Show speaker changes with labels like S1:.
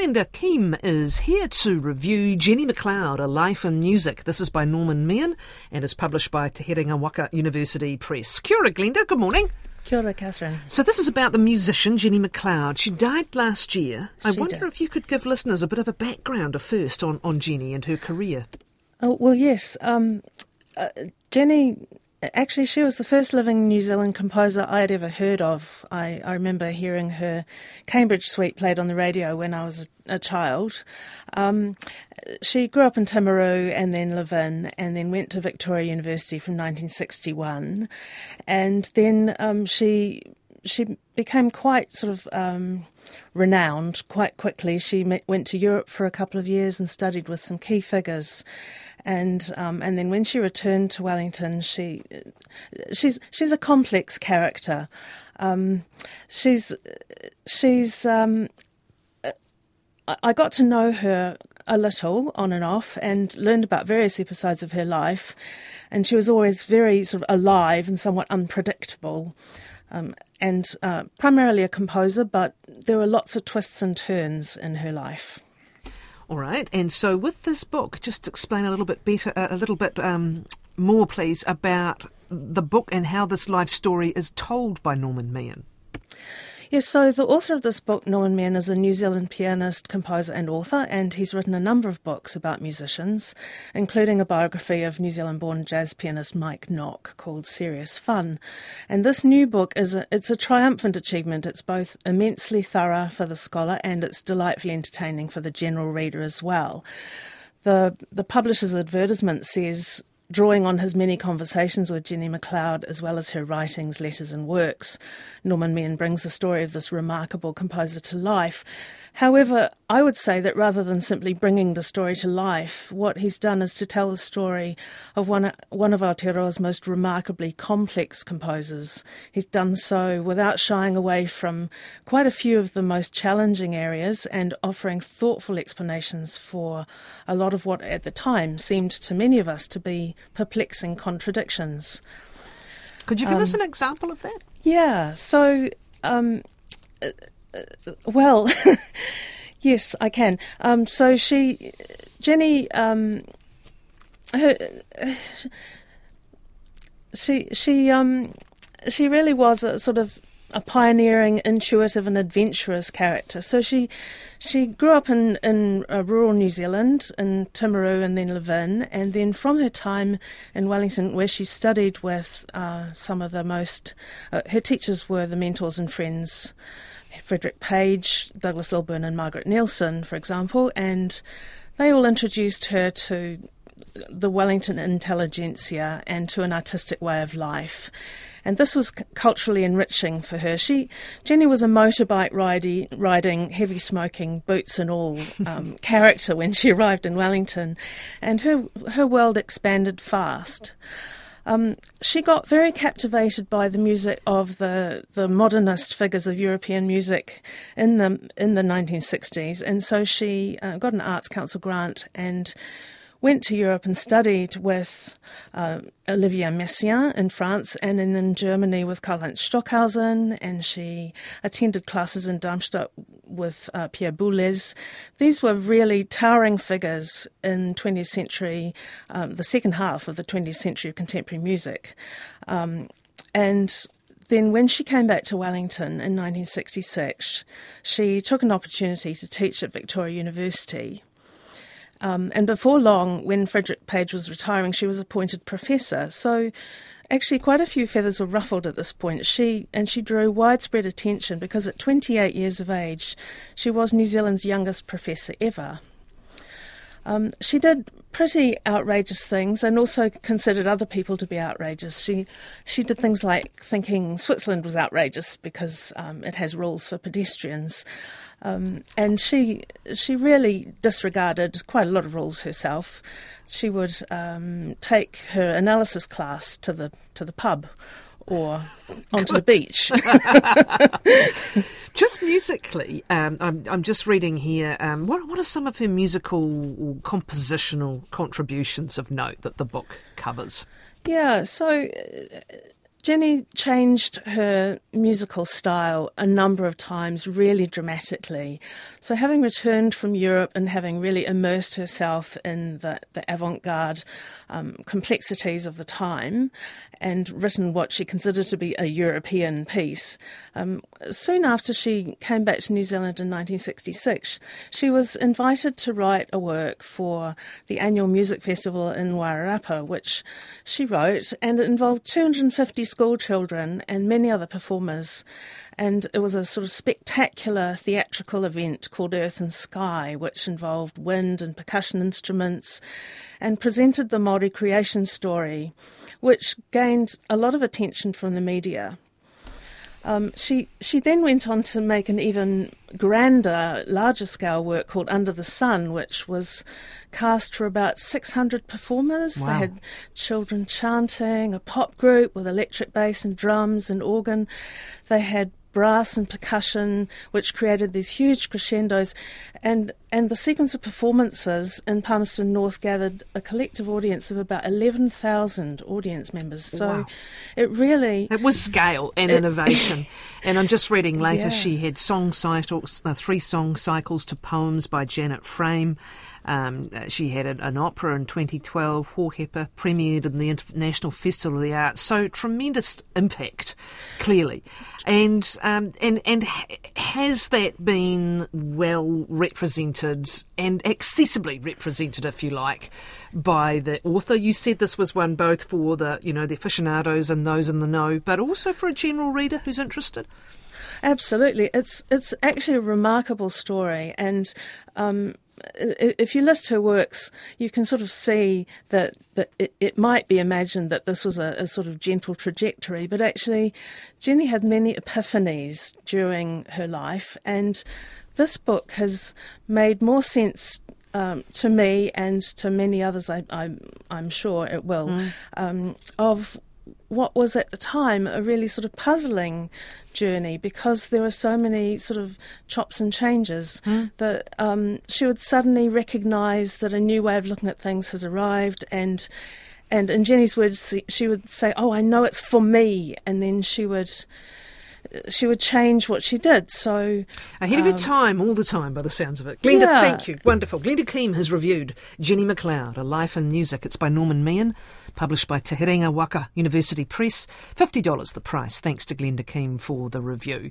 S1: Glenda Keam is here to review Jenny McLeod, A Life in Music. This is by Norman Meehan and is published by Te Herenga Waka University Press. Kia ora, Glenda. Good morning.
S2: Kia ora, Catherine.
S1: So this is about the musician Jenny McLeod. She died last year. I wonder
S2: did.
S1: if you could give listeners a bit of a background first on, on Jenny and her career.
S2: Oh, well, yes. Um, uh, Jenny, actually, she was the first living New Zealand composer I had ever heard of. I, I remember hearing her Cambridge suite played on the radio when I was a, a child. Um, she grew up in Timaru and then Levin and then went to Victoria University from 1961. And then um, she she became quite sort of um, renowned quite quickly. She me- went to Europe for a couple of years and studied with some key figures, and um, and then when she returned to Wellington, she she's she's a complex character. Um, she's she's um, I- I got to know her a little on and off and learned about various episodes of her life. And she was always very sort of alive and somewhat unpredictable. Um, and uh, primarily a composer, but there were lots of twists and turns in her life.
S1: All right. And so with this book, just explain a little bit better, a little bit um, more, please, about the book and how this life story is told by Norman Meehan.
S2: Yes, so the author of this book, Norman Meehan, is a New Zealand pianist, composer, and author, and he's written a number of books about musicians, including a biography of New Zealand born jazz pianist Mike Nock called Serious Fun. And this new book is a, it's a triumphant achievement. It's both immensely thorough for the scholar and it's delightfully entertaining for the general reader as well. The, the publisher's advertisement says drawing on his many conversations with Jenny McLeod, as well as her writings, letters, and works, Norman Meehan brings the story of this remarkable composer to life. However, I would say that rather than simply bringing the story to life, what he's done is to tell the story of one, one of Aotearoa's most remarkably complex composers. He's done so without shying away from quite a few of the most challenging areas and offering thoughtful explanations for a lot of what at the time seemed to many of us to be perplexing contradictions.
S1: Could you give us an example of that?
S2: Yeah, so, um, uh, uh, well, yes, I can. Um, so she, Jenny, um, her, she, she, um, she really was a sort of a pioneering, intuitive, and adventurous character. So she, she grew up in in uh, rural New Zealand, in Timaru, and then Levin, and then from her time in Wellington, where she studied with uh, some of the most, uh, her teachers were the mentors and friends. Frederick Page, Douglas Lilburn, and Margaret Nielsen, for example, and they all introduced her to the Wellington intelligentsia and to an artistic way of life. And this was culturally enriching for her. She, Jenny, was a motorbike riding, riding, heavy smoking, boots and all um, character when she arrived in Wellington, and her her world expanded fast. Um, she got very captivated by the music of the, the modernist figures of European music in the in the 1960s, and so she uh, got an Arts Council grant and went to Europe and studied with uh, Olivier Messiaen in France and then in Germany with Karlheinz Stockhausen, and she attended classes in Darmstadt with uh, Pierre Boulez. These were really towering figures in 20th century, um, the second half of the 20th century of contemporary music. Um, and then, when she came back to Wellington in 1966, she took an opportunity to teach at Victoria University. Um, and before long, when Frederick Page was retiring, she was appointed professor. So, actually, quite a few feathers were ruffled at this point. She and she drew widespread attention because at 28 years of age, she was New Zealand's youngest professor ever. Um, she did pretty outrageous things and also considered other people to be outrageous. She she did things like thinking Switzerland was outrageous because um, it has rules for pedestrians, um, and she she really disregarded quite a lot of rules herself. She would um, take her analysis class to the to the pub or onto the beach.
S1: Just musically, um, I'm, I'm just reading here. Um, what, what are some of her musical compositional contributions of note that the book covers?
S2: Yeah, so uh, Jenny changed her musical style a number of times, really dramatically. So, having returned from Europe and having really immersed herself in the, the avant garde um, complexities of the time and written what she considered to be a European piece, um, soon after she came back to New Zealand in 1966, she was invited to write a work for the annual music festival in Wairarapa, which she wrote, and it involved 250 school children and many other performers. And it was a sort of spectacular theatrical event called Earth and Sky, which involved wind and percussion instruments and presented the Māori creation story, which gained a lot of attention from the media. Um, she she then went on to make an even grander, larger scale work called Under the Sun, which was cast for about 600 performers.
S1: Wow.
S2: They had children chanting, a pop group with electric bass and drums and organ. They had brass and percussion, which created these huge crescendos, and and the sequence of performances in Palmerston North gathered a collective audience of about eleven thousand audience members. So
S1: Wow.
S2: it really
S1: It was scale and innovation. and I'm just reading later,
S2: Yeah.
S1: she had song cycles, uh, three song cycles to poems by Janet Frame. Um, she had an, an opera in 2012, Hohepa, premiered in the International Festival of the Arts. So tremendous impact, clearly. And, um, and, and has that been well represented and accessibly represented, if you like, by the author? You said this was one both for the, you know, the aficionados and those in the know, but also for a general reader who's interested.
S2: Absolutely, it's it's actually a remarkable story, and um, if you list her works, you can sort of see that that it, it might be imagined that this was a, a sort of gentle trajectory, but actually, Jenny had many epiphanies during her life, and this book has made more sense. Um, to me and to many others, I, I, I'm sure it will, um, of what was at the time a really sort of puzzling journey because there were so many sort of chops and changes that um, she would suddenly recognise that a new way of looking at things has arrived and and in Jenny's words she would say oh I know it's for me and then she would she would change what she did so
S1: Ahead of your um, time, all the time, by the sounds of it. Glenda,
S2: Yeah.
S1: thank you. Wonderful. Glenda Keam has reviewed Jenny McLeod, A Life in Music. It's by Norman Meehan, published by Te Herenga Waka University Press. $50 the price. Thanks to Glenda Keam for the review.